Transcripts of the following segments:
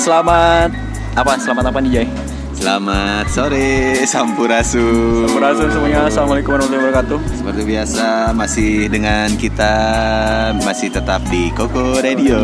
Selamat apa? Selamat apa nih Jay? Selamat sore Sampurasun Sampurasun semuanya. Assalamualaikum warahmatullahi wabarakatuh. Seperti biasa masih dengan kita Masih tetap di Koko Radio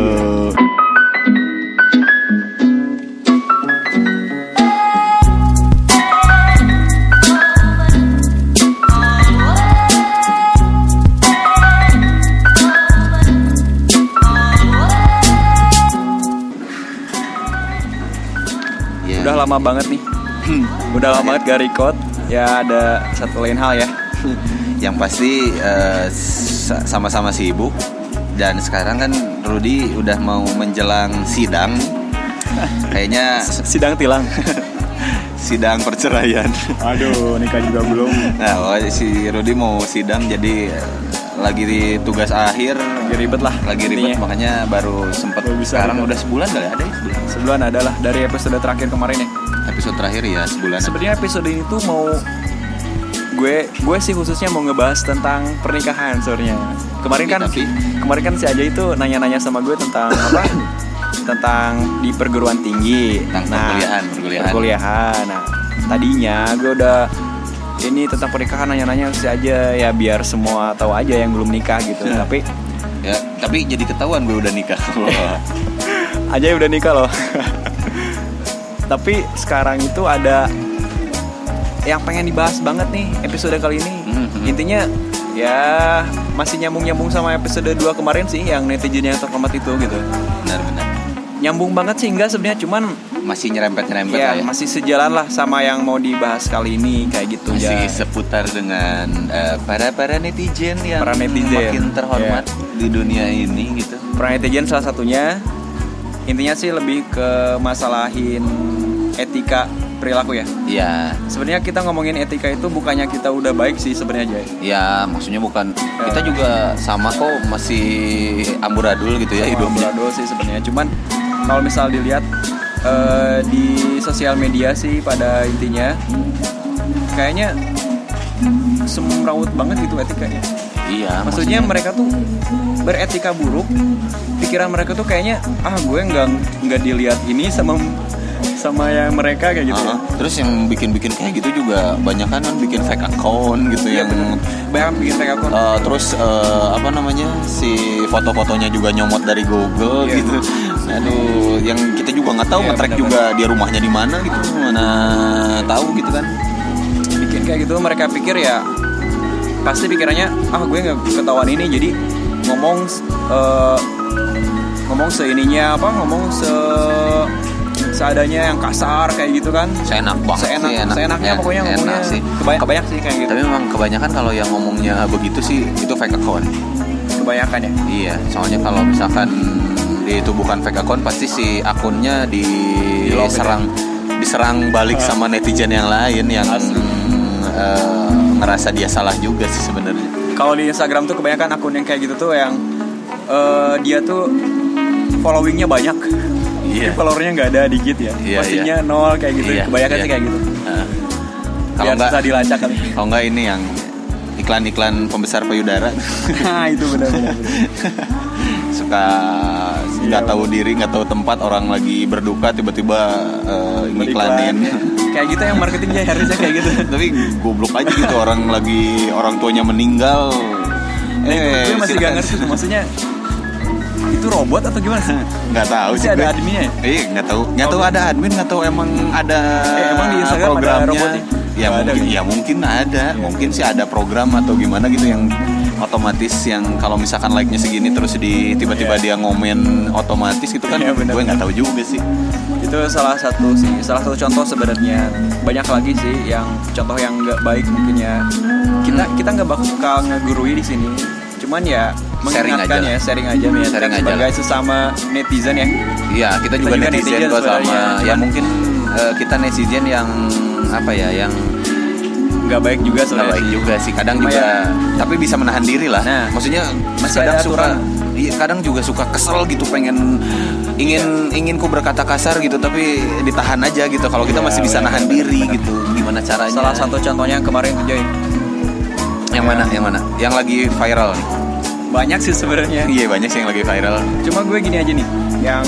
lama banget nih. Udah lama banget gak record. Ya ada satu lain hal ya. Yang pasti sa- sama-sama sibuk Dan sekarang kan Rudi udah mau menjelang sidang Kayaknya Sidang tilang. sidang perceraian Aduh, nikah juga belum. Nah, oh, si Rudi mau sidang jadi eh, lagi di tugas akhir, Lagi ribet lah. lagi ribet intinya. makanya baru sempat Baru bisa sekarang ribet. udah sebulan kali ada ya sebulan. Sebulan adalah dari episode terakhir kemarin ya. Episode terakhir ya sebulan. Sebenarnya episode ini tuh mau gue gue sih khususnya mau ngebahas tentang pernikahan sebenarnya. Kemarin kan Tapi- kemarin kan si Aja itu nanya-nanya sama gue tentang apa? tentang di perguruan tinggi. Tentang perkuliahan, perkuliahan. perkuliahan. Nah, tadinya gue udah ini tentang pernikahan nanya-nanya si Aja ya biar semua tahu aja yang belum nikah gitu. Ya. Tapi Ya, tapi jadi ketahuan gue udah nikah. Aja udah nikah loh. Tapi sekarang itu ada yang pengen dibahas banget nih episode kali ini. Mhm. Intinya ya masih nyambung-nyambung sama episode 2 kemarin sih yang netizen yang terhormat itu gitu. Benar-benar. Nyambung banget sih enggak sebenarnya cuman Masih nyerempet-nyerempet ya, lah ya. masih sejalan lah sama yang mau dibahas kali ini kayak gitu Masih ya. seputar dengan eh, para para netizen yang Para netizen. makin terhormat di dunia ini gitu. Peran netizen salah satunya intinya sih lebih ke masalahin etika perilaku ya. Ya, Sebenarnya kita ngomongin etika itu bukannya kita udah baik sih sebenarnya Jay. ya maksudnya bukan kita juga sama kok masih amburadul gitu ya Sama hidupnya. amburadul sih sebenarnya. Cuman kalau misal dilihat eh, di sosial media sih pada intinya kayaknya semrawut banget gitu etikanya. Iya, Maksudnya mereka tuh beretika buruk. Pikiran mereka tuh kayaknya ah gue nggak nggak dilihat ini sama sama yang mereka kayak gitu. ya. Uh-huh. Terus yang bikin-bikin kayak gitu juga banyak kan bikin fake account gitu Iya yang. Banyak bikin fake account. uh, terus uh, apa namanya si foto-fotonya juga nyomot dari Google Iya. gitu. Aduh, yang kita juga nggak tahu Iya, nge-track juga dia rumahnya di mana gitu. Mana tahu gitu kan. bikin kayak gitu mereka pikir ya pasti pikirannya ah gue nggak ketahuan ini jadi ngomong eh, ngomong seininya apa ngomong se seadanya yang kasar kayak gitu kan Seenak banget seenak sih, enak. seenaknya Ya, pokoknya enak ngomongnya sih. kebanyak kebanyak sih kayak gitu Tapi memang kebanyakan kalau yang ngomongnya begitu sih itu fake account. kebanyakan ya Iya, soalnya kalau misalkan itu bukan fake account pasti si akunnya Di-lock diserang diserang balik sama netizen yang lain yang Asli. Ngerasa dia salah juga sih sebenarnya. kalau di Instagram tuh kebanyakan akun yang kayak gitu tuh yang eh, dia tuh followingnya banyak. Iya. followernya nggak ada dikit ya. Iya, pastinya nol kayak gitu Iya, kebanyakan iya. sih kayak gitu. Nah, kalau susah dilacak kali. kalau enggak ini yang iklan-iklan pembesar payudara. Nah, itu benar-benar suka nggak tahu diri nggak tahu tempat orang lagi berduka tiba-tiba eh, ngiklanin kayak gitu yang marketingnya harusnya kayak gitu. Tapi goblok aja gitu orang lagi orang tuanya meninggal. Eh, gue masih gak ngerti maksudnya itu robot atau gimana? Sih nggak tahu sih ada adminnya ya? iya nggak tahu. Nggak tahu ada admin nggak tahu emang ada Eh, emang di Instagram ada programnya. robotnya? ya Nggak ada mungkin gitu? ya mungkin ada. Mungkin sih ada program atau gimana gitu yang otomatis yang kalau misalkan like-nya segini terus di tiba-tiba Iya. dia ngomen otomatis gitu kan Iya, benar, gue nggak tahu juga sih itu salah satu sih salah satu contoh sebenarnya banyak lagi sih yang contoh yang nggak baik mungkin ya kita kita nggak bakal ngegurui di sini cuman ya mengingatkan aja ya sharing aja mengingatkan Sharing aja sebagai lah. sesama netizen ya Iya, kita juga juga netizen, netizen kok sama. Ya mungkin eh, kita netizen yang apa ya, yang nggak baik juga nggak baik sih. juga sih. Kadang Cuma juga, ya- tapi bisa menahan diri lah. Nah, maksudnya masih kadang ada suka, iya, kadang juga suka kesel gitu, pengen ingin ingin ku berkata kasar gitu, tapi ditahan aja gitu. Kalau kita Iya, masih bisa nahan diri benar. gitu, gimana caranya? salah satu contohnya yang kemarin tuh Joy yang mana, yang mana, yang lagi viral nih. banyak sih sebenarnya Iya banyak sih yang lagi viral. cuma gue gini aja nih yang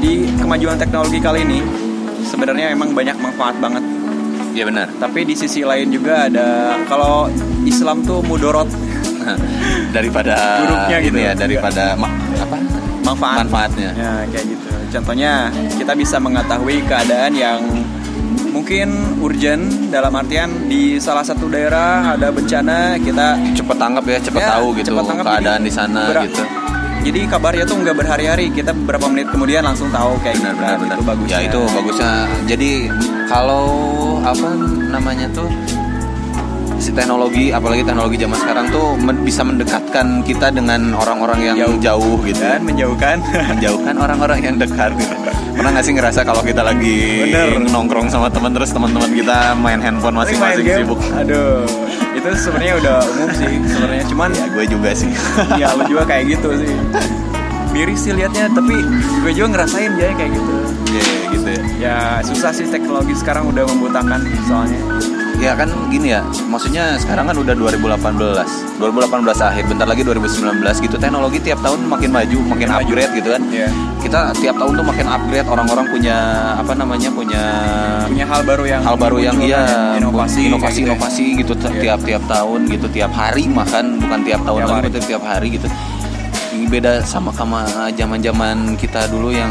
di kemajuan teknologi kali ini sebenarnya emang banyak manfaat banget. Iya benar. Tapi di sisi lain juga ada kalau Islam tuh mudorot daripada Buruknya gitu. ini ya daripada ma- apa manfaat. manfaatnya. Ya kayak gitu. Contohnya kita bisa mengetahui keadaan yang mungkin urgent dalam artian di salah satu daerah ada bencana kita Cepet tanggap ya, cepet Ya, tahu gitu cepet keadaan di sana gitu. jadi kabarnya tuh nggak berhari-hari kita beberapa menit kemudian langsung tahu kayak Benar gitu benar benar. itu bagusnya Ya itu bagusnya. Jadi kalau apa namanya tuh si teknologi apalagi teknologi zaman sekarang tuh men- bisa mendekatkan kita dengan orang-orang yang Jauh. jauh, gitu dan menjauhkan menjauhkan orang-orang yang dekat gitu. Pernah nggak sih ngerasa kalau kita lagi Bener. nongkrong sama teman terus teman-teman kita main handphone masing-masing sibuk? aduh itu sebenarnya udah umum sih sebenarnya cuman Ya gue juga sih. ya lu juga kayak gitu sih miris sih liatnya tapi gue juga ngerasain ya kayak gitu Iya gitu ya. ya susah sih teknologi sekarang udah membutakan soalnya Ya kan gini ya, maksudnya sekarang kan udah 2018 2018 akhir, bentar lagi 2019 gitu Teknologi tiap tahun makin maju, makin upgrade gitu kan Iya. Kita tiap tahun tuh makin upgrade, orang-orang punya apa namanya, punya punya hal baru yang hal baru yang iya kan, inovasi inovasi kayak gitu ya. inovasi gitu t- Iya. tiap-tiap tahun gitu tiap hari makan bukan tiap tahun Tiap lagi hari. tapi tiap hari gitu Ini beda sama sama zaman-zaman kita dulu yang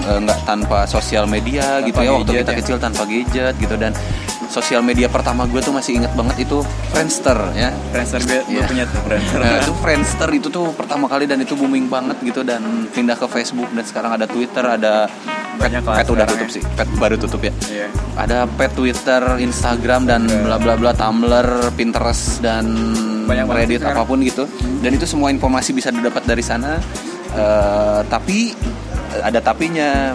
eh, nggak tanpa sosial media Tanpa gitu ya waktu kita ya. kecil tanpa gadget gitu dan sosial media pertama gue tuh masih inget banget itu Friendster ya Friendster gue gue Iya. punya tuh Friendster Nah, itu Friendster itu tuh pertama kali dan itu booming banget gitu dan pindah ke Facebook dan sekarang ada Twitter ada Banyak lah Pet udah tutup ya. sih Pet baru tutup ya Iya. ada pet Twitter, Instagram dan bla bla bla Tumblr, Pinterest dan Banyak Reddit sekarang. apa pun gitu. Dan itu semua informasi bisa didapat dari sana. Eh, tapi ada tapinya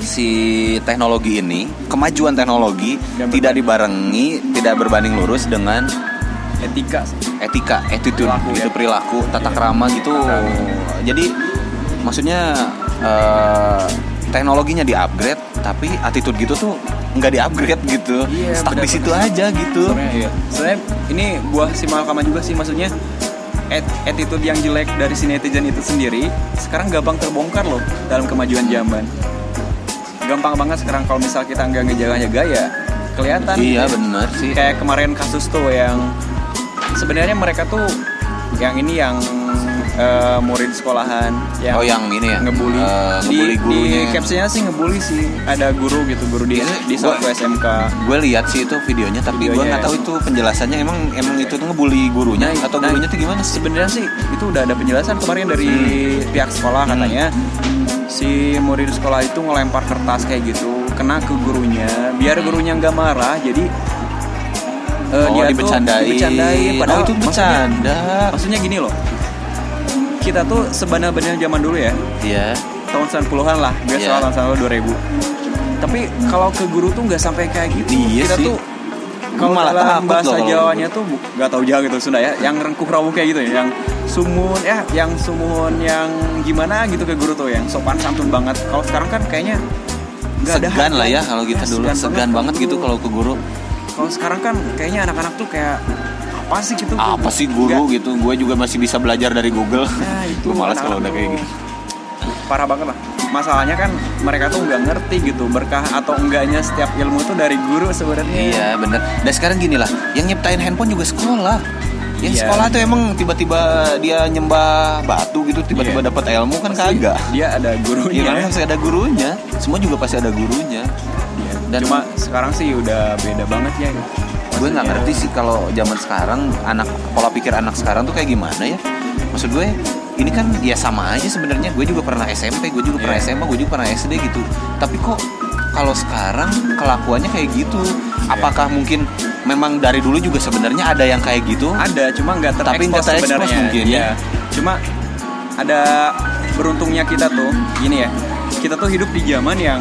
si teknologi ini, kemajuan teknologi Dan tidak dibarengi, tidak berbanding lurus dengan etika sih. etika, attitude, Perilaku, gitu ya. perilaku, tata krama gitu. Krama. Jadi maksudnya eh, teknologinya di-upgrade, tapi attitude gitu tuh nggak di-upgrade gitu. Iya, Stuck di situ aja gitu. Sebenarnya iya. Ini buah si Malkama juga sih maksudnya at- attitude yang jelek dari si netizen itu sendiri sekarang gampang terbongkar loh dalam kemajuan zaman. Gampang banget sekarang kalau misal kita nggak ngejaga-jaga ya kelihatan. Iya benar sih. Kayak kemarin kasus tuh yang sebenarnya mereka tuh yang ini yang eh, murid sekolahan yang Oh yang ini ya ngebully di, ngebully gurunya. di captionnya sih ngebully sih ada guru gitu guru di Ini di gua- satu SMK Gue lihat sih itu videonya, tapi gue nggak tahu ya. itu penjelasannya emang emang itu tuh ngebully gurunya Nah, atau nah, gurunya tuh gimana sih? sebenarnya sih itu udah ada penjelasan kemarin dari pihak sekolah Hmm. Si murid sekolah itu ngelempar kertas kayak gitu kena ke gurunya biar gurunya nggak marah jadi eh, Oh, dia tuh dibecandain. dibecandain padahal Oh, itu maksudnya- bercanda. maksudnya gini loh kita tuh sebenarnya zaman dulu ya Iya. tahun 90-an lah biasa Iya. tahun 90 2000 tapi kalau ke guru tuh nggak sampai kayak gitu Iya kita sih. tuh kalau malah loh bahasa kalau Jawanya tuh nggak tahu Jawa gitu Sunda ya yang rengkuh rawuh kayak gitu ya yang sumun ya yang sumun yang gimana gitu ke guru tuh yang sopan santun banget kalau sekarang kan kayaknya nggak ada Segan lah ya kalau kita dulu segan, banget gitu kalau ke guru. kalau sekarang kan kayaknya anak-anak tuh kayak apa sih gitu Apa sih guru gitu? Gue juga masih bisa belajar dari Google. Nah itu Gue malas kalau udah kayak gitu. Parah banget lah. Masalahnya kan mereka tuh nggak ngerti gitu Berkah atau enggaknya setiap ilmu tuh dari guru sebenarnya. Iya bener. Dan sekarang gini lah Yang nyiptain handphone juga sekolah. Yang Iya. sekolah tuh emang tiba-tiba dia nyembah batu gitu Tiba-tiba Iya. dapat ilmu kan Pasti kagak. Dia ada gurunya. Kan? Pasti ada gurunya. Semua juga pasti ada gurunya. Iya. Dan- Cuma sekarang sih udah beda banget ya. Gue nggak ngerti sih kalau zaman sekarang Anak pola pikir anak sekarang tuh kayak gimana ya. Maksud gue ini kan ya sama aja sebenarnya gue juga pernah SMP gue juga pernah Iya. SMA gue juga pernah SD gitu tapi kok kalau sekarang kelakuannya kayak gitu Iya. apakah mungkin memang dari dulu juga sebenarnya ada yang kayak gitu Ada cuma nggak terekspos Tapi nggak terekspos mungkin, ya. Iya. Cuma ada beruntungnya kita tuh Gini ya Kita tuh hidup di zaman yang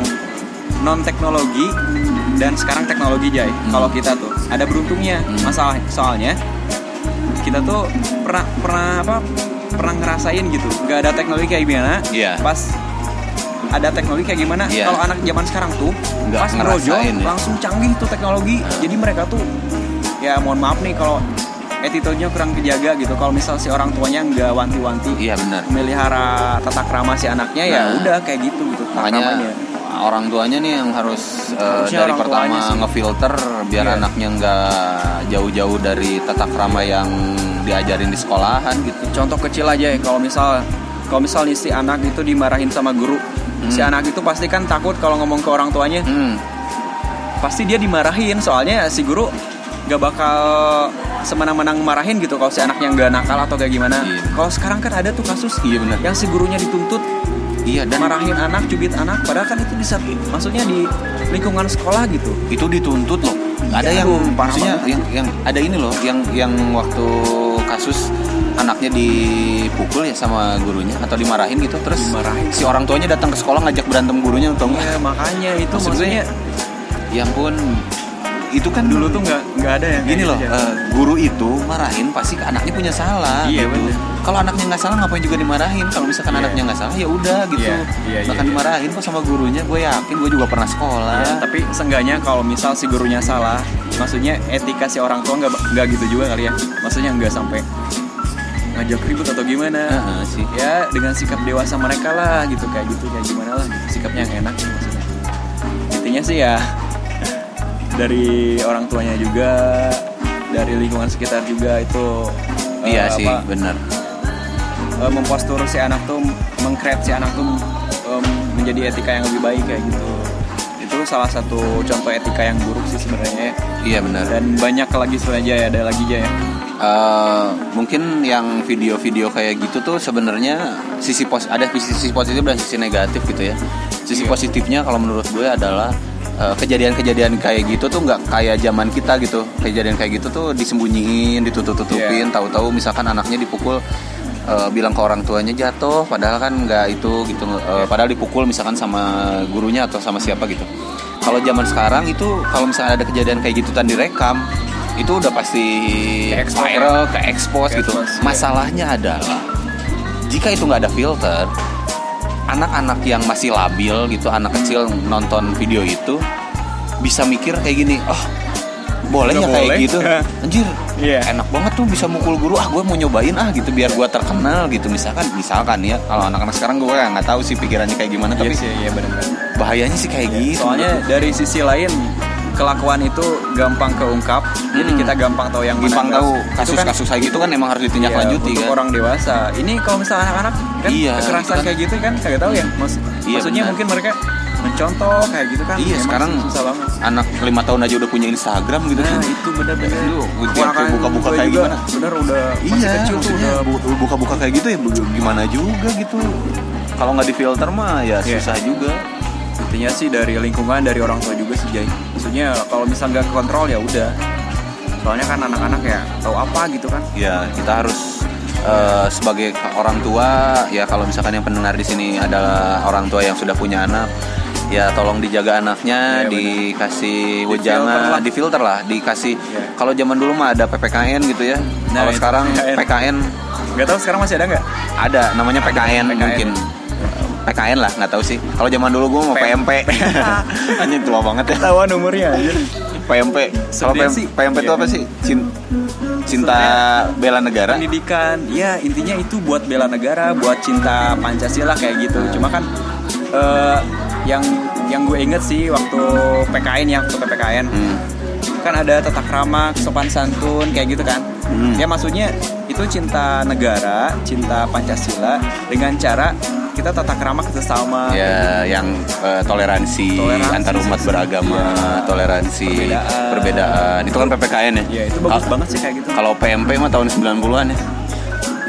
non teknologi dan sekarang teknologi jay. Hmm. Kalau kita tuh ada beruntungnya. Masalah soalnya kita tuh pernah pernah apa pernah ngerasain gitu nggak ada teknologi kayak gimana Iya. pas ada teknologi kayak gimana Iya. kalau anak zaman sekarang tuh Nggak pas ngerojol ngerasain ya. langsung canggih tuh teknologi jadi mereka tuh ya mohon maaf nih kalau attitude-nya kurang kejaga gitu kalau misal si orang tuanya nggak wanti-wanti iya benar melihara tata krama si anaknya ya Nah. udah kayak gitu gitu makanya kramanya. orang tuanya nih yang harus Harusnya dari pertama ngefilter biar Iya. anaknya nggak jauh-jauh dari tata krama yang diajarin di sekolahan gitu contoh kecil aja ya kalau misal kalau misal nih si anak itu dimarahin sama guru si Hmm. anak itu pasti kan takut kalau ngomong ke orang tuanya hmm. pasti dia dimarahin soalnya si guru nggak bakal semena-mena marahin gitu kalau si anaknya nggak nakal atau kayak gimana Iya. kalau sekarang kan ada tuh kasus iya benar yang si gurunya dituntut iya dan marahin anak cubit anak padahal kan itu bisa maksudnya di lingkungan sekolah gitu itu dituntut loh ada Iya, yang parah maksudnya yang yang ada ini loh yang yang waktu kasus anaknya dipukul ya sama gurunya atau dimarahin gitu terus Dimarahin. si orang tuanya datang ke sekolah ngajak berantem gurunya atau enggak? ya makanya itu Maksudnya, maksudnya ya ampun itu kan dulu tuh nggak nggak ada yang gini loh eh, guru itu marahin pasti anaknya punya salah Iya, gitu. kalau anaknya nggak salah ngapain juga dimarahin kalau misalkan Iya. anaknya nggak salah ya udah gitu Iya, iya, bahkan iya. dimarahin kok sama gurunya gue yakin gue juga pernah sekolah Ya, tapi seenggaknya kalau misal si gurunya salah, maksudnya etika si orang tua nggak nggak gitu juga kali ya. Maksudnya nggak sampai ngajak ribut atau gimana. Heeh, sih Ya dengan sikap dewasa mereka lah gitu kayak gitu kayak gimana lah gitu. sikapnya yang enak maksudnya. Intinya sih ya dari orang tuanya juga, dari lingkungan sekitar juga itu eh, iya sih apa, benar eh, mempostur si anak tuh mengcreate si anak tuh em, menjadi etika yang lebih baik kayak gitu itu salah satu contoh etika yang buruk sih sebenarnya ya. iya benar dan banyak lagi sebenarnya ya ada lagi aja ya Eh, mungkin yang video-video kayak gitu tuh sebenarnya sisi pos ada sisi positif dan sisi negatif gitu ya. Sisi Iya. positifnya kalau menurut gue adalah kejadian-kejadian kayak gitu tuh nggak kayak zaman kita gitu. Kejadian kayak gitu tuh disembunyiin, ditutup-tutupin. Iya. Tahu-tahu misalkan anaknya dipukul eh, bilang ke orang tuanya jatuh, padahal kan nggak itu gitu. Eh, padahal dipukul misalkan sama gurunya atau sama siapa gitu. Kalau zaman sekarang itu kalau misalnya ada kejadian kayak gitu dan direkam itu udah pasti Ke-expose viral, ke expose gitu. Iya. Masalahnya adalah jika itu nggak ada filter, anak-anak yang masih labil gitu, anak kecil nonton video itu bisa mikir kayak gini, oh boleh Nggak ya kayak boleh." gitu, anjir, Iya. enak banget tuh bisa mukul guru, ah gue mau nyobain ah gitu biar gue terkenal gitu, misalkan, misalkan ya, kalau anak-anak sekarang gue nggak tahu sih pikirannya kayak gimana, tapi Iya sih iya benar bahayanya sih kayak gitu. soalnya dari sisi lain kelakuan itu gampang keungkap jadi Hmm. kita gampang tahu yang mana gampang tahu kan- kasus-kasus kayak gitu kan emang harus ditindaklanjuti Iya, untuk kan. orang dewasa ini kalau misalnya anak-anak kan Iya, kekerasan itu kan. kayak gitu kan kagak tahu ya Maksud- Iya, maksudnya benar. mungkin mereka mencontoh kayak gitu kan Iya sekarang susah banget anak lima tahun aja udah punya Instagram gitu Nah kan. itu bener-bener Lu udah Ponakan buka-buka gue kayak juga gimana? Bener udah masih Iya, kecil tuh maksudnya udah bu- buka-buka kayak gitu ya gimana juga gitu. Kalau nggak difilter mah ya Iya. susah juga. Intinya sih dari lingkungan dari orang tua juga sih Jay Maksudnya kalau misal nggak kontrol ya udah Soalnya kan anak-anak ya tahu apa gitu kan Ya kita harus eh, sebagai orang tua ya kalau misalkan yang pendengar di sini adalah orang tua yang sudah punya anak ya tolong dijaga anaknya benar. dikasih wejangan lah. difilter lah dikasih Iya. kalau zaman dulu mah ada ppkn gitu ya Nah, kalau sekarang PKN. PKN Gak tahu sekarang masih ada nggak? ada namanya PKN, PKN. mungkin PKN lah nggak tahu sih. Kalau zaman dulu gue mau PM. PMP anjing tua banget ya. Tahuan umurnya aja PMP kalau PM, sih, PMP itu iya. apa sih? Cin- cinta bela negara? Pendidikan ya intinya itu buat bela negara buat cinta pancasila kayak gitu. Cuma kan eh, yang yang gue inget sih waktu PKN ya waktu ppkn Hmm. kan ada tata krama sopan santun kayak gitu kan. Hmm. ya maksudnya itu cinta negara cinta pancasila dengan cara kita tata krama ke sesama ya yang eh, toleransi, Toleransi antar umat beragama iya. toleransi Perbedaan. perbedaan itu kan PPKN ya ya itu bagus banget sih kayak gitu kalau PMP mah tahun 90-an ya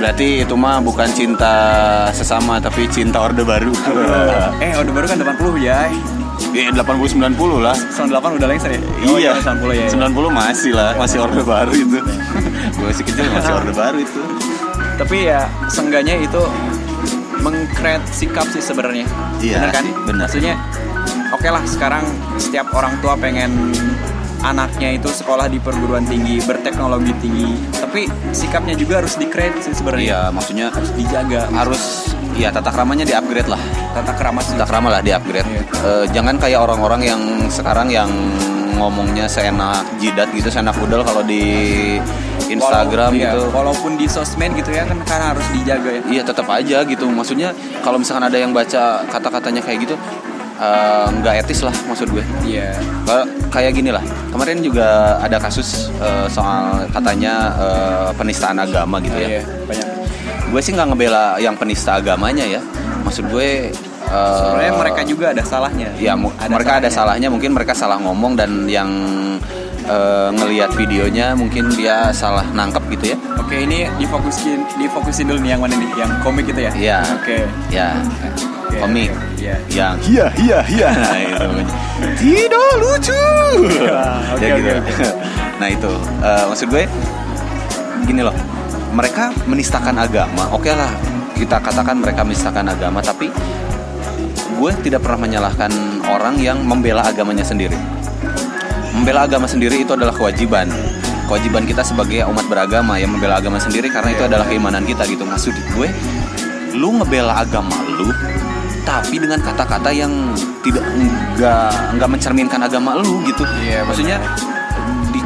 berarti itu mah bukan cinta sesama tapi cinta orde baru eh orde baru kan 80 ya Ya 80 90 lah. 98 udah lengser ya Oh, iya, 90 ya, ya. 90 masih lah, masih orde baru itu. Gue masih kecil masih orde baru itu. tapi ya sengganya itu mengkreat sikap sih sebenarnya. Iya bener kan? sih, bener. maksudnya oke lah sekarang setiap orang tua pengen anaknya itu sekolah di perguruan tinggi berteknologi tinggi. Tapi sikapnya juga harus dikreat sih sebenarnya. Iya, maksudnya harus dijaga. harus ya tata kramanya di-upgrade lah. tata kerama sih Tata krama lah di-upgrade. Iya. Eh, jangan kayak orang-orang yang sekarang yang ngomongnya seenak jidat gitu, seenak udel kalau di Instagram Walau- iya, gitu walaupun di sosmed gitu ya kan karena harus dijaga ya Iya tetap aja gitu. Maksudnya kalau misalkan ada yang baca kata-katanya kayak gitu eh, nggak etis lah maksud gue. iya Kayak- Kayak gini lah. Kemarin juga ada kasus eh, soal katanya eh, penistaan agama gitu ya. iya banyak Gue sih nggak ngebela yang penista agamanya ya. Maksud gue eh, sebenarnya mereka juga ada salahnya. Ya mu- mereka ada salahnya. mungkin mereka salah ngomong dan yang eh, ngelihat videonya mungkin dia salah nangkep gitu ya. oke ini difokusin difokusin dulu nih yang mana nih? Yang komik gitu ya? Iya. oke. Ya. Oke, Komik. oke. iya. Yang iya iya iya. Nah itu tidak lucu. Oke, ya gitu. oke, nah itu. Eh, maksud gue gini loh mereka menistakan agama oke lah kita katakan mereka menistakan agama tapi gue tidak pernah menyalahkan orang yang membela agamanya sendiri. Membela agama sendiri itu adalah kewajiban. Kewajiban kita sebagai umat beragama yang membela agama sendiri karena itu adalah keimanan kita gitu. Maksud gue lu ngebela agama lu tapi dengan kata-kata yang tidak nggak nggak mencerminkan agama lu gitu. Iya, benar. maksudnya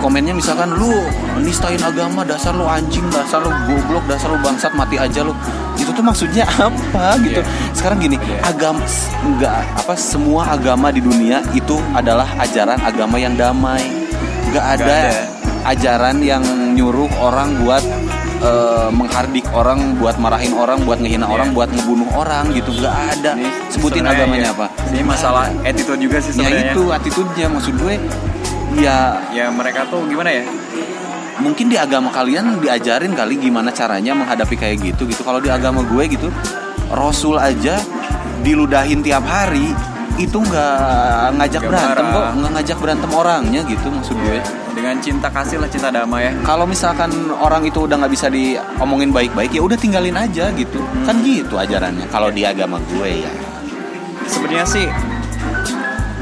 komennya misalkan lu nistain agama dasar lu anjing dasar lu goblok dasar lu bangsat mati aja lu. Itu tuh maksudnya apa gitu? Iya. sekarang gini Iya. agama nggak apa semua agama di dunia itu adalah ajaran agama yang damai. Nggak ada, ada. ajaran yang nyuruh orang buat eh, menghardik orang buat marahin orang buat ngehina orang buat ngebunuh orang gitu. Nggak ada. Ini sebutin agamanya ya, apa? Ini masalah attitude juga sih ya sebenarnya. itu attitude-nya. Maksud gue ya. Ya mereka tuh gimana ya? Mungkin di agama kalian diajarin kali gimana caranya menghadapi kayak gitu gitu. Kalau di agama gue gitu Rasul aja diludahin tiap hari itu nggak ngajak Nggak berantem marah. kok nggak ngajak berantem orangnya gitu maksud gue. Dengan cinta kasih lah cinta damai ya. Kalau misalkan orang itu udah nggak bisa diomongin baik-baik ya udah tinggalin aja gitu. Kan gitu ajarannya kalau di agama gue ya. Sebenarnya sih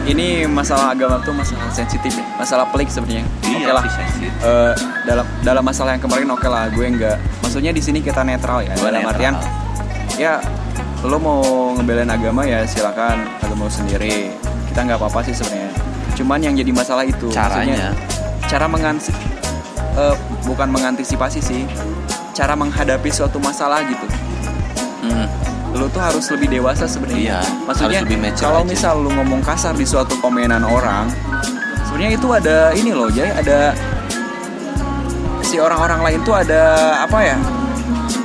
ini masalah agama tuh masalah sensitif ya masalah pelik sebenarnya Iya oke lah. Eh, dalam dalam masalah yang kemarin oke lah gue nggak maksudnya di sini kita netral ya Gue dalam netral. artian ya lo mau ngebelain agama ya silakan agama lo sendiri kita nggak apa-apa sih sebenarnya cuman yang jadi masalah itu Caranya. maksudnya cara mengansi eh, bukan mengantisipasi sih cara menghadapi suatu masalah gitu Hmm. Lu tuh harus lebih dewasa sebenarnya. Iya, Maksudnya kalau aja. misal lu ngomong kasar di suatu komenan orang, sebenarnya itu ada ini loh, jadi ada si orang-orang lain tuh ada apa ya?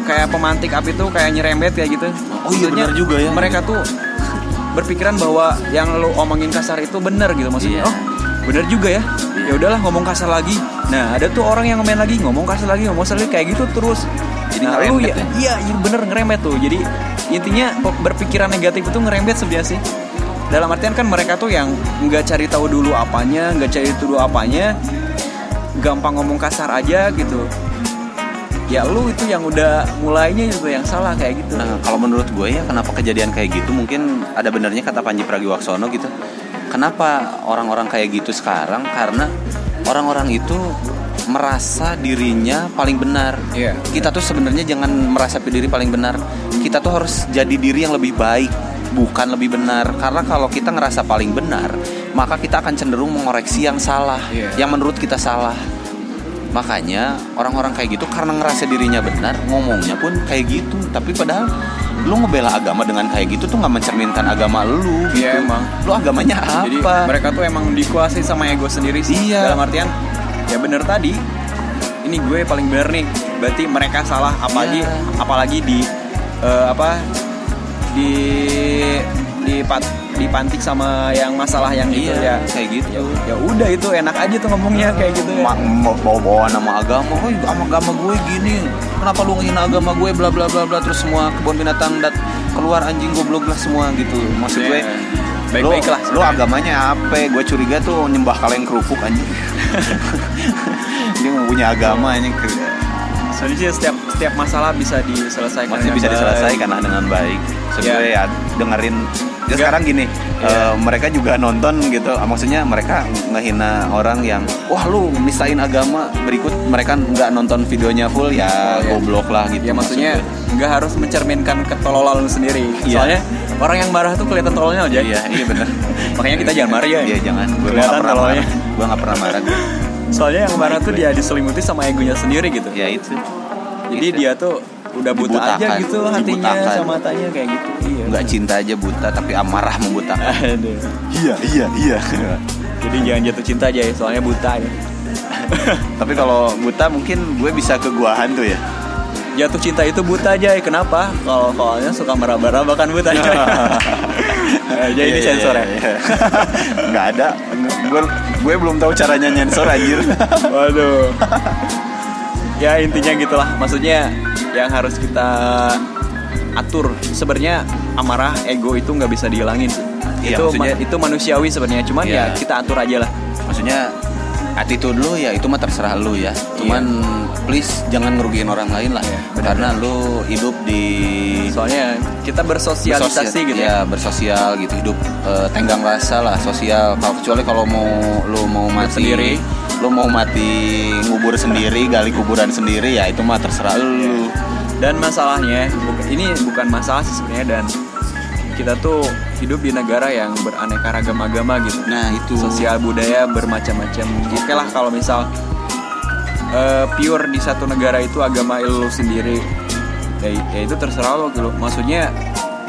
Kayak pemantik api tuh kayak nyerembet kayak gitu. Oh iya, benar juga ya. Mereka tuh berpikiran bahwa yang lu omongin kasar itu benar gitu maksudnya. Iya. Oh, benar juga ya. Ya udahlah ngomong kasar lagi. Nah, ada tuh orang yang ngomen lagi, ngomong kasar lagi, ngomong kasar lagi kayak gitu terus. Jadi nah, lu ngerembet ya, ya? iya, iya bener ngerembet tuh. Jadi intinya berpikiran negatif itu ngerembet sebenarnya sih. Dalam artian kan mereka tuh yang nggak cari tahu dulu apanya, nggak cari tahu dulu apanya, gampang ngomong kasar aja gitu. Ya lu itu yang udah mulainya itu yang salah kayak gitu. Nah, kalau menurut gue ya kenapa kejadian kayak gitu mungkin ada benernya kata Panji Pragiwaksono gitu. Kenapa orang-orang kayak gitu sekarang? Karena orang-orang itu merasa dirinya paling benar. Iya. Kita tuh sebenarnya jangan merasa diri paling benar. Kita tuh harus jadi diri yang lebih baik, bukan lebih benar. Karena kalau kita ngerasa paling benar, maka kita akan cenderung mengoreksi yang salah, Iya. yang menurut kita salah. Makanya orang-orang kayak gitu karena ngerasa dirinya benar, ngomongnya pun kayak gitu. Tapi padahal lu ngebela agama dengan kayak gitu tuh nggak mencerminkan agama lu. Gitu. Iya, emang. Lu agamanya apa? Jadi mereka tuh emang dikuasai sama ego sendiri sih. Iya. Dalam artian ya bener tadi. Ini gue paling bener nih. Berarti mereka salah apalagi Iya. apalagi di eh, apa di di dipantik sama yang masalah yang gitu Iya, ya. kayak gitu. Ya, ya udah itu enak aja tuh ngomongnya kayak gitu ya. Ma- mau bawa-bawa nama agama, oh sama agama gue gini, kenapa lu ngehina agama gue, bla bla bla bla, terus semua kebun binatang dat keluar anjing goblok lah semua gitu. Maksud gue, Iya. Baik-baik lah Lu sebenarnya. agamanya apa? Gue curiga tuh nyembah kaleng kerupuk anjing. Dia punya agama. Sebenarnya sih setiap setiap masalah bisa diselesaikan. Masih bisa baik. diselesaikan dengan baik. Gue ya dengerin. Ya Enggak. sekarang gini, Iya. eh, mereka juga nonton gitu. Maksudnya mereka ngehina orang yang, wah lu misain agama. Berikut mereka nggak nonton videonya full ya Oh, goblok lah gitu. Ya maksudnya maksud nggak harus mencerminkan ketololan lu sendiri. Iya. Soalnya orang yang marah tuh kelihatan tololnya aja. Iya, iya benar. Makanya kita jangan marah ya. Iya jangan. Gue Kelihatan nggak pernah tololnya. marah. Gue nggak pernah marah. soalnya yang marah tuh dia diselimuti sama egonya sendiri gitu ya itu jadi dia tuh udah buta aja Dibutakan. gitu hatinya Dibutakan. sama matanya kayak gitu. Iya. Nggak cinta aja buta tapi amarah membutakan. Aduh. iya iya iya. Jadi jangan jatuh cinta aja ya soalnya buta ya. Tapi kalau buta mungkin gue bisa ke guahan tuh ya. Jatuh cinta itu buta aja ya kenapa? Kalau soalnya suka meraba-raba kan buta ya jadi ini Iya, iya, sensor ya? iya, iya. nggak ada. Gue gue belum tahu caranya nyensor anjir. Waduh. ya intinya gitulah. Maksudnya yang harus kita atur sebenarnya amarah ego itu nggak bisa dihilangin sih. Iya, itu ma- itu manusiawi sebenarnya. Cuman Iya. ya kita atur aja lah. maksudnya attitude lu ya itu mah terserah lu ya cuman please jangan ngerugiin orang lain lah Iya, benar. karena lu hidup di Soalnya kita bersosialisasi bersosial- gitu ya ya. bersosial gitu hidup eh, tenggang rasa lah sosial kecuali kalau mau lu mau mati sendiri. Lu mau mati ngubur sendiri gali kuburan sendiri ya itu mah terserah lu Dan masalahnya ini bukan masalah sih sebenarnya dan kita tuh hidup di negara yang beraneka ragam agama gitu. nah itu sosial budaya bermacam-macam. Oke lah kalau misal eh, pure di satu negara itu agama lu sendiri, ya, ya itu terserah lo gitu. Maksudnya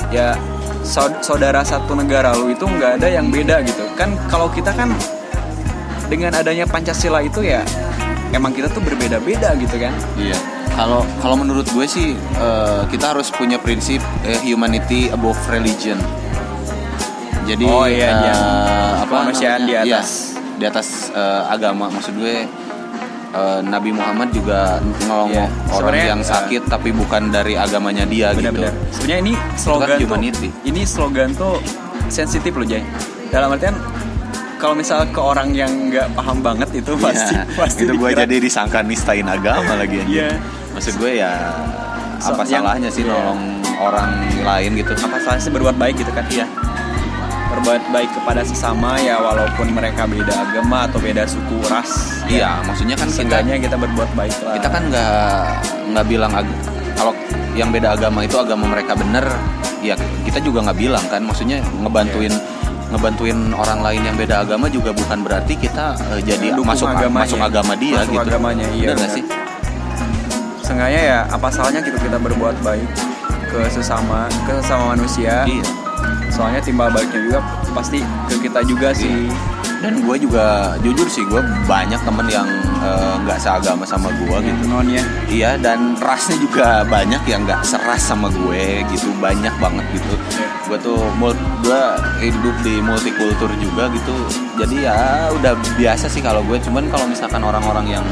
ya saud- saudara satu negara lu itu nggak ada yang beda gitu. Kan kalau kita kan dengan adanya Pancasila itu ya emang kita tuh berbeda-beda gitu kan. Iya. Kalau kalau menurut gue sih eh, kita harus punya prinsip eh, humanity above religion. Jadi Oh, iya, iya. eh, apa Kemanusiaan di Iya, atas. di atas eh, agama. Maksud gue Nabi Muhammad juga nolong Iya. orang Sebenarnya, yang sakit tapi bukan dari agamanya dia Benar-benar. gitu. Sebenarnya ini slogan tuh, humanity. ini slogan tuh sensitif loh Jay. Dalam artian kalau misal ke orang yang nggak paham banget itu pasti Iya, pasti itu gue jadi disangka nistain agama lagi anjir. Iya. Maksud gue ya So, apa yang- salahnya sih iya. nolong orang lain gitu. apa salahnya sih berbuat baik gitu kan iya berbuat baik kepada sesama ya walaupun mereka beda agama atau beda suku ras Iya, maksudnya kan kita seenggaknya kita berbuat baik lah kita kan nggak nggak bilang ag- kalau yang beda agama itu agama mereka bener ya kita juga nggak bilang kan maksudnya ngebantuin ngebantuin orang lain yang beda agama juga bukan berarti kita eh, jadi Dukung masuk agamanya. masuk agama dia Masuk gitu. agamanya, iya, benar. sih? Seenggaknya ya apa salahnya gitu kita berbuat baik ke sesama ke sesama manusia? Iya. Soalnya timbal baliknya juga pasti ke kita juga sih dan gue juga jujur sih gue banyak temen yang eh, nggak seagama sama gue gitu non ya Iya dan rasnya juga banyak yang nggak seras sama gue gitu banyak banget gitu. Gue tuh gue hidup di multikultur juga gitu. Jadi ya udah biasa sih kalau gue. Cuman kalau misalkan orang-orang yang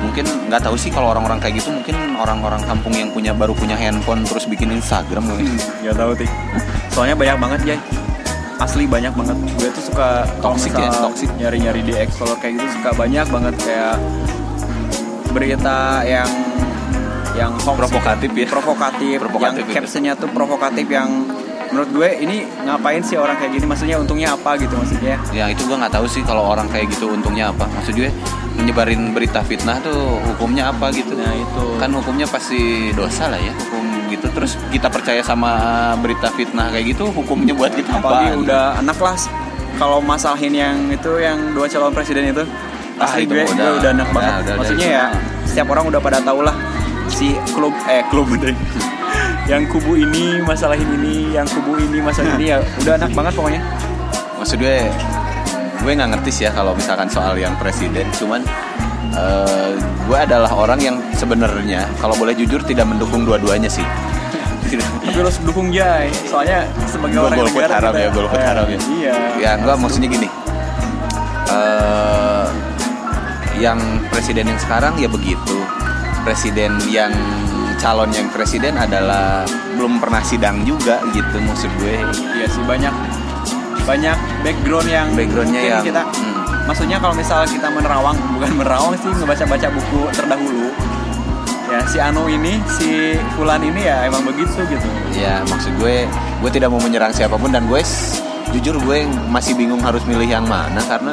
mungkin nggak tahu sih kalau orang-orang kayak gitu mungkin orang-orang kampung yang punya baru punya handphone terus bikin Instagram mungkin. Gak tahu tik. Soalnya banyak banget ya. Asli banyak banget. Gue tuh suka Toxic ya, toxic. Nyari-nyari di Explore kayak gitu suka banyak banget kayak berita yang yang hoax Provokatif ya. provokatif, Provokatif yang itu. captionnya tuh provokatif yang menurut gue ini ngapain sih orang kayak gini maksudnya untungnya apa gitu maksudnya Ya itu gue nggak tahu sih kalau orang kayak gitu untungnya apa. Maksud gue menyebarin berita fitnah tuh hukumnya apa gitu. nah itu kan hukumnya pasti dosa lah ya hukum gitu terus kita percaya sama berita fitnah kayak gitu hukumnya buat kita apa? Udah anak lah kalau masalahin yang itu yang dua calon presiden itu Ah, asli itu gue, udah- gue udah enak udah- banget. udah- maksudnya udah, ya setiap orang udah pada tahu lah si klub eh klub deh. Yang kubu ini masalahin ini yang kubu ini masalah ini ya udah enak banget pokoknya. Maksud gue gue nggak ngerti sih ya kalau misalkan soal yang presiden cuman gue adalah orang yang sebenarnya kalau boleh jujur tidak mendukung dua-duanya sih. Tapi lo harus dukung Jai soalnya sebagai Gua orang golput haram ya, golput eh, haram ya. iya. Ya gue maksudnya gini. Eh yang presiden yang sekarang ya begitu. Presiden yang calon yang presiden adalah belum pernah sidang juga gitu maksud gue. Iya sih banyak banyak background yang backgroundnya yang kita hmm, maksudnya kalau misalnya kita menerawang bukan menerawang sih ngebaca-baca buku terdahulu. Ya si Anu ini si Fulan ini ya emang begitu gitu. Ya maksud gue gue tidak mau menyerang siapa pun dan gue jujur gue masih bingung harus milih yang mana karena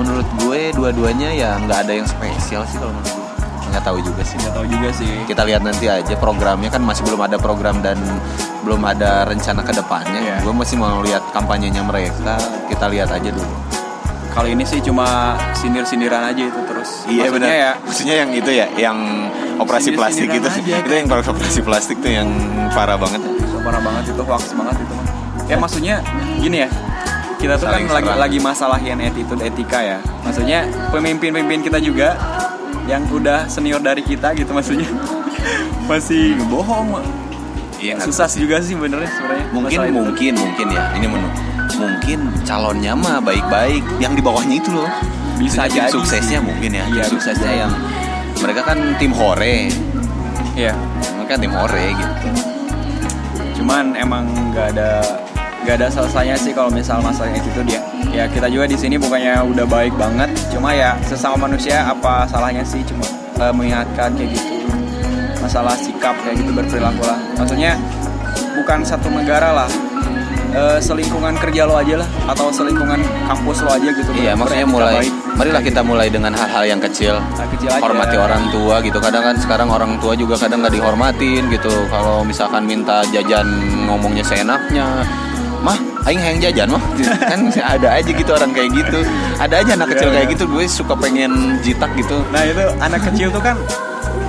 menurut gue dua-duanya ya nggak ada yang spesial sih kalau menurut gue. Nggak tahu juga sih. Nggak tahu juga sih. Kita lihat nanti aja programnya kan masih belum ada program dan belum ada rencana ke depannya. Iya. gue masih mau lihat kampanyenya mereka kita lihat aja dulu kali ini sih cuma sindir-sindiran aja itu terus. Iya Maksudnya benar. ya Maksudnya yang itu ya, yang operasi plastik itu. Aja, itu yang operasi plastik tuh yang parah banget. so, parah banget itu hoax banget itu. Ya maksudnya gini ya. Kita tuh Saling kan lagi serang. lagi masalahin attitude etika ya. Maksudnya pemimpin-pemimpin kita juga yang udah senior dari kita gitu maksudnya masih bohong Iya. susah sih juga sih benernya sebenarnya mungkin masalah mungkin mungkin ya ini menu mungkin calonnya mah baik-baik. Yang di bawahnya itu loh. Bisa jadi suksesnya sih. mungkin ya. Iya, tim suksesnya yang mereka kan tim hore. Iya. mereka tim hore gitu. Cuman emang nggak ada nggak ada selesainya sih kalau misal masalah itu dia. Ya kita juga di sini bukannya udah baik banget. Cuma ya sesama manusia apa salahnya sih cuma eh, mengingatkan kayak gitu. Masalah sikap kayak gitu berperilaku lah. Maksudnya bukan satu negara lah eh, selingkungan kerja lo aja lah atau selingkungan kampus lo aja gitu iya maksudnya mulai baik. marilah kita mulai dengan hal-hal yang kecil Hal kecil aja. hormati orang tua gitu kadang kan sekarang orang tua juga kadang nggak dihormatin gitu kalau misalkan minta jajan ngomongnya seenaknya mah aing yang jajan mah kan ada aja gitu orang kayak gitu ada aja anak kecil Iya, kayak iya. gitu gue suka pengen jitak gitu nah itu anak kecil tuh kan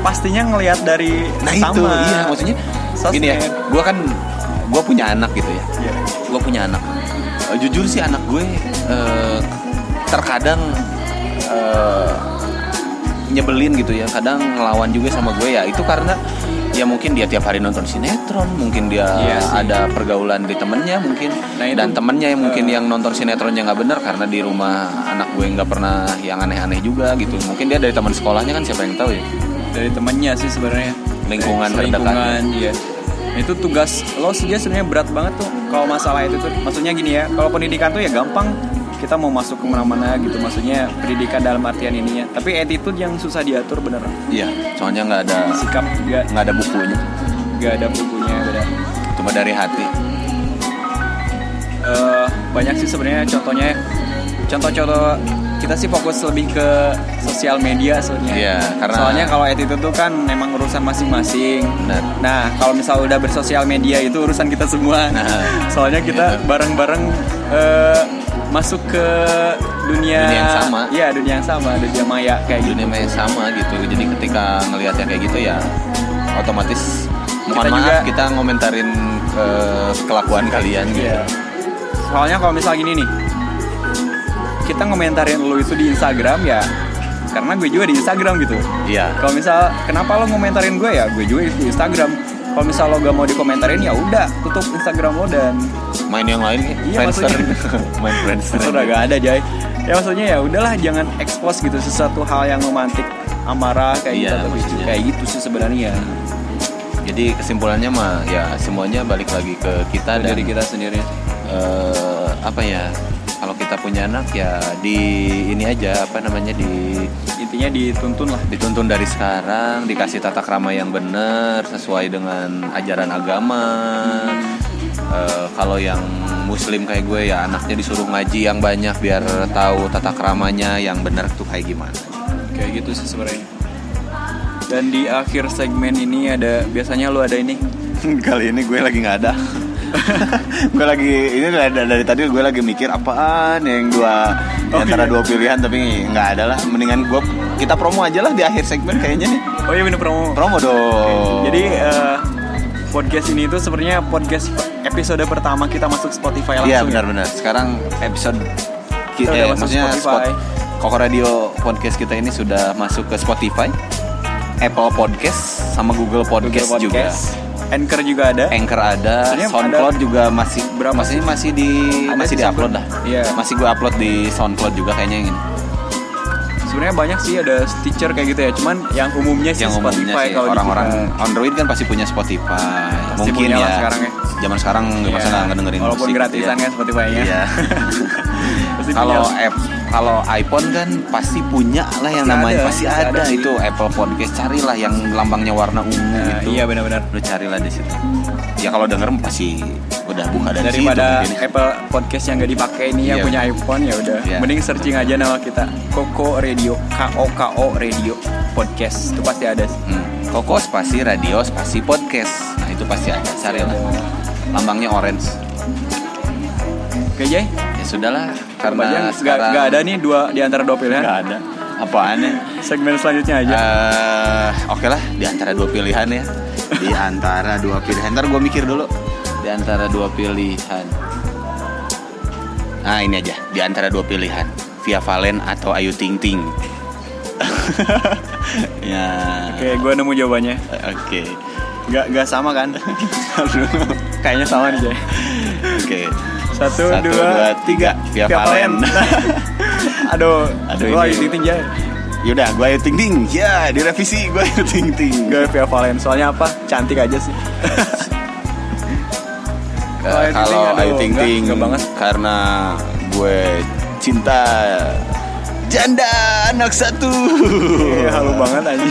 pastinya ngelihat dari nah sama itu iya maksudnya Sosmed. gini ya gue kan gue punya anak gitu ya Iya. Gue punya anak. Eh, jujur sih anak gue eh, terkadang eh, nyebelin gitu ya. Kadang ngelawan juga sama gue ya. Itu karena ya mungkin dia tiap hari nonton sinetron mungkin dia Iya sih. ada pergaulan di temennya mungkin. Nah, itu, dan temennya yang mungkin eh, yang nonton sinetronnya nggak benar karena di rumah anak gue nggak pernah yang aneh-aneh juga gitu. Mungkin dia dari teman sekolahnya kan siapa yang tahu ya. Dari temennya sih sebenarnya. Lingkungan lingkungan iya. Nah, itu tugas lo sih sebenarnya berat banget tuh kalau masalah itu tuh. Maksudnya gini ya kalau pendidikan tuh ya gampang. Kita mau masuk ke mana-mana gitu maksudnya pendidikan dalam artian ininya tapi attitude yang susah diatur bener. Iya soalnya nggak ada sikap nggak nggak ada bukunya. Nggak ada bukunya beda cuma dari hati. Eh, banyak sih sebenarnya contohnya. Contoh-contoh kita sih fokus lebih ke sosial media sebenarnya Iya, karena- soalnya kalau attitude tuh kan memang urusan masing-masing Benar. Nah, kalau misal udah bersosial media itu urusan kita semua. Nah. soalnya kita bareng-bareng eh, masuk ke dunia Dunia yang sama. Iya, dunia yang sama, dunia maya kayak gitu. dunia maya sama gitu jadi ketika ngelihatnya kayak gitu ya otomatis mohon Kita maaf juga- kita ngomentarin ke kelakuan kalian gitu Iya. Soalnya kalau misal gini nih, kita ngomentarin lu itu di Instagram ya, karena gue juga di Instagram gitu. iya. Kalau misal kenapa lo ngomentarin gue ya, gue juga di Instagram. Kalau misal lo gak mau dikomentarin ya udah tutup Instagram lo dan main yang lain Iya, Friendster. maksudnya- main Friendster. Itu udah gak ada Jay. Ya maksudnya ya udahlah jangan expose gitu sesuatu hal yang memantik amarah kayak Iya, gitu maksudnya. kayak gitu sih sebenarnya. Jadi kesimpulannya mah ya semuanya balik lagi ke kita dan dari kita sendiri. eh, apa ya kita punya anak ya di ini aja apa namanya di intinya dituntun lah. Dituntun dari sekarang dikasih tata krama yang benar sesuai dengan ajaran agama. Eh, kalau yang muslim kayak gue ya anaknya disuruh ngaji yang banyak biar tahu tata kramanya yang benar tuh kayak gimana. Kayak gitu sih sebenarnya. Dan di akhir segmen ini ada biasanya lo ada ini. Kali ini gue lagi nggak ada gue lagi ini dari, dari tadi gue lagi mikir apaan yang dua Oh, antara iya. dua pilihan tapi nggak ada lah mendingan gue kita promo aja lah di akhir segmen kayaknya nih oh iya bener promo promo dong jadi eh, podcast ini tuh sebenarnya podcast episode pertama kita masuk Spotify langsung Iya ya? benar-benar. Sekarang episode kita eh, masuk maksudnya Spotify. Spot- Koko Radio podcast kita ini sudah masuk ke Spotify, Apple Podcast sama Google Podcast, Google juga. Anchor juga ada Anchor ada, Sebenarnya SoundCloud ada- juga masih Berapa masih sih? masih di Ada masih sih di upload dah. Iya. Masih gue upload di SoundCloud juga kayaknya yang ini. sebenarnya banyak sih ada Stitcher kayak gitu ya cuman yang umumnya sih yang umumnya Spotify kalau di orang-orang. Android kan pasti punya Spotify. Pasti Mungkin punya ya. sekarang ya. Zaman sekarang nggak masa nggak ngedengerin walaupun musik gitu gratisan ya. kan Spotify-nya Iya. Pasti kalau app kalau iPhone kan pasti punya lah yang Pasti namanya ada, pasti ada, ada. sih. itu. Apple Podcast carilah yang lambangnya warna ungu Nah, itu iya benar-benar. Lu carilah di situ. Ya kalau denger pasti udah buka dari situ daripada mungkin. Apple Podcast yang gak dipakai ini yang Iya. punya iPhone ya udah. Iya. mending searching aja nama kita. Koko Radio K O K O Radio Podcast. Itu pasti ada. Sih. hmm. Koko spasi radio spasi podcast. Nah itu pasti ada. Carilah. Lambangnya orange. Oke Jay. Ya sudahlah Karena nggak sekarang- nggak ada nih dua di antara dua pilihan. Nggak ada. Apaan ya? Segmen selanjutnya aja. Eh, Oke lah, di antara dua pilihan ya. Di antara dua pilihan. Ntar gue mikir dulu. Di antara dua pilihan. Nah ini aja. Di antara dua pilihan. Via Valen atau Ayu Ting Ting. ya. Oke, gue nemu jawabannya. Oke. Gak, gak sama kan? Kayaknya sama nih, Jay. Oke. Satu, Satu, dua, dua, tiga. Via Valen. Aduh, Aduh, gue Ayu Ting Ting Jay. Yaudah, gue Ayu Ting Ting. Ya, direvisi gue Ayu Ting Ting. Gue Via Valen. Soalnya apa? Cantik aja sih. Kalau Ayu Ting Ting, karena gue cinta janda anak satu. Iya, halu banget aja.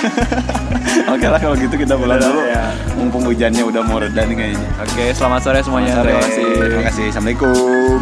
Oke lah kalau gitu kita pulang dulu. Ya. Mumpung hujannya udah mau reda nih kayaknya. Oke, selamat sore semuanya. Selamat sore. Terima kasih. Terima kasih. Assalamualaikum.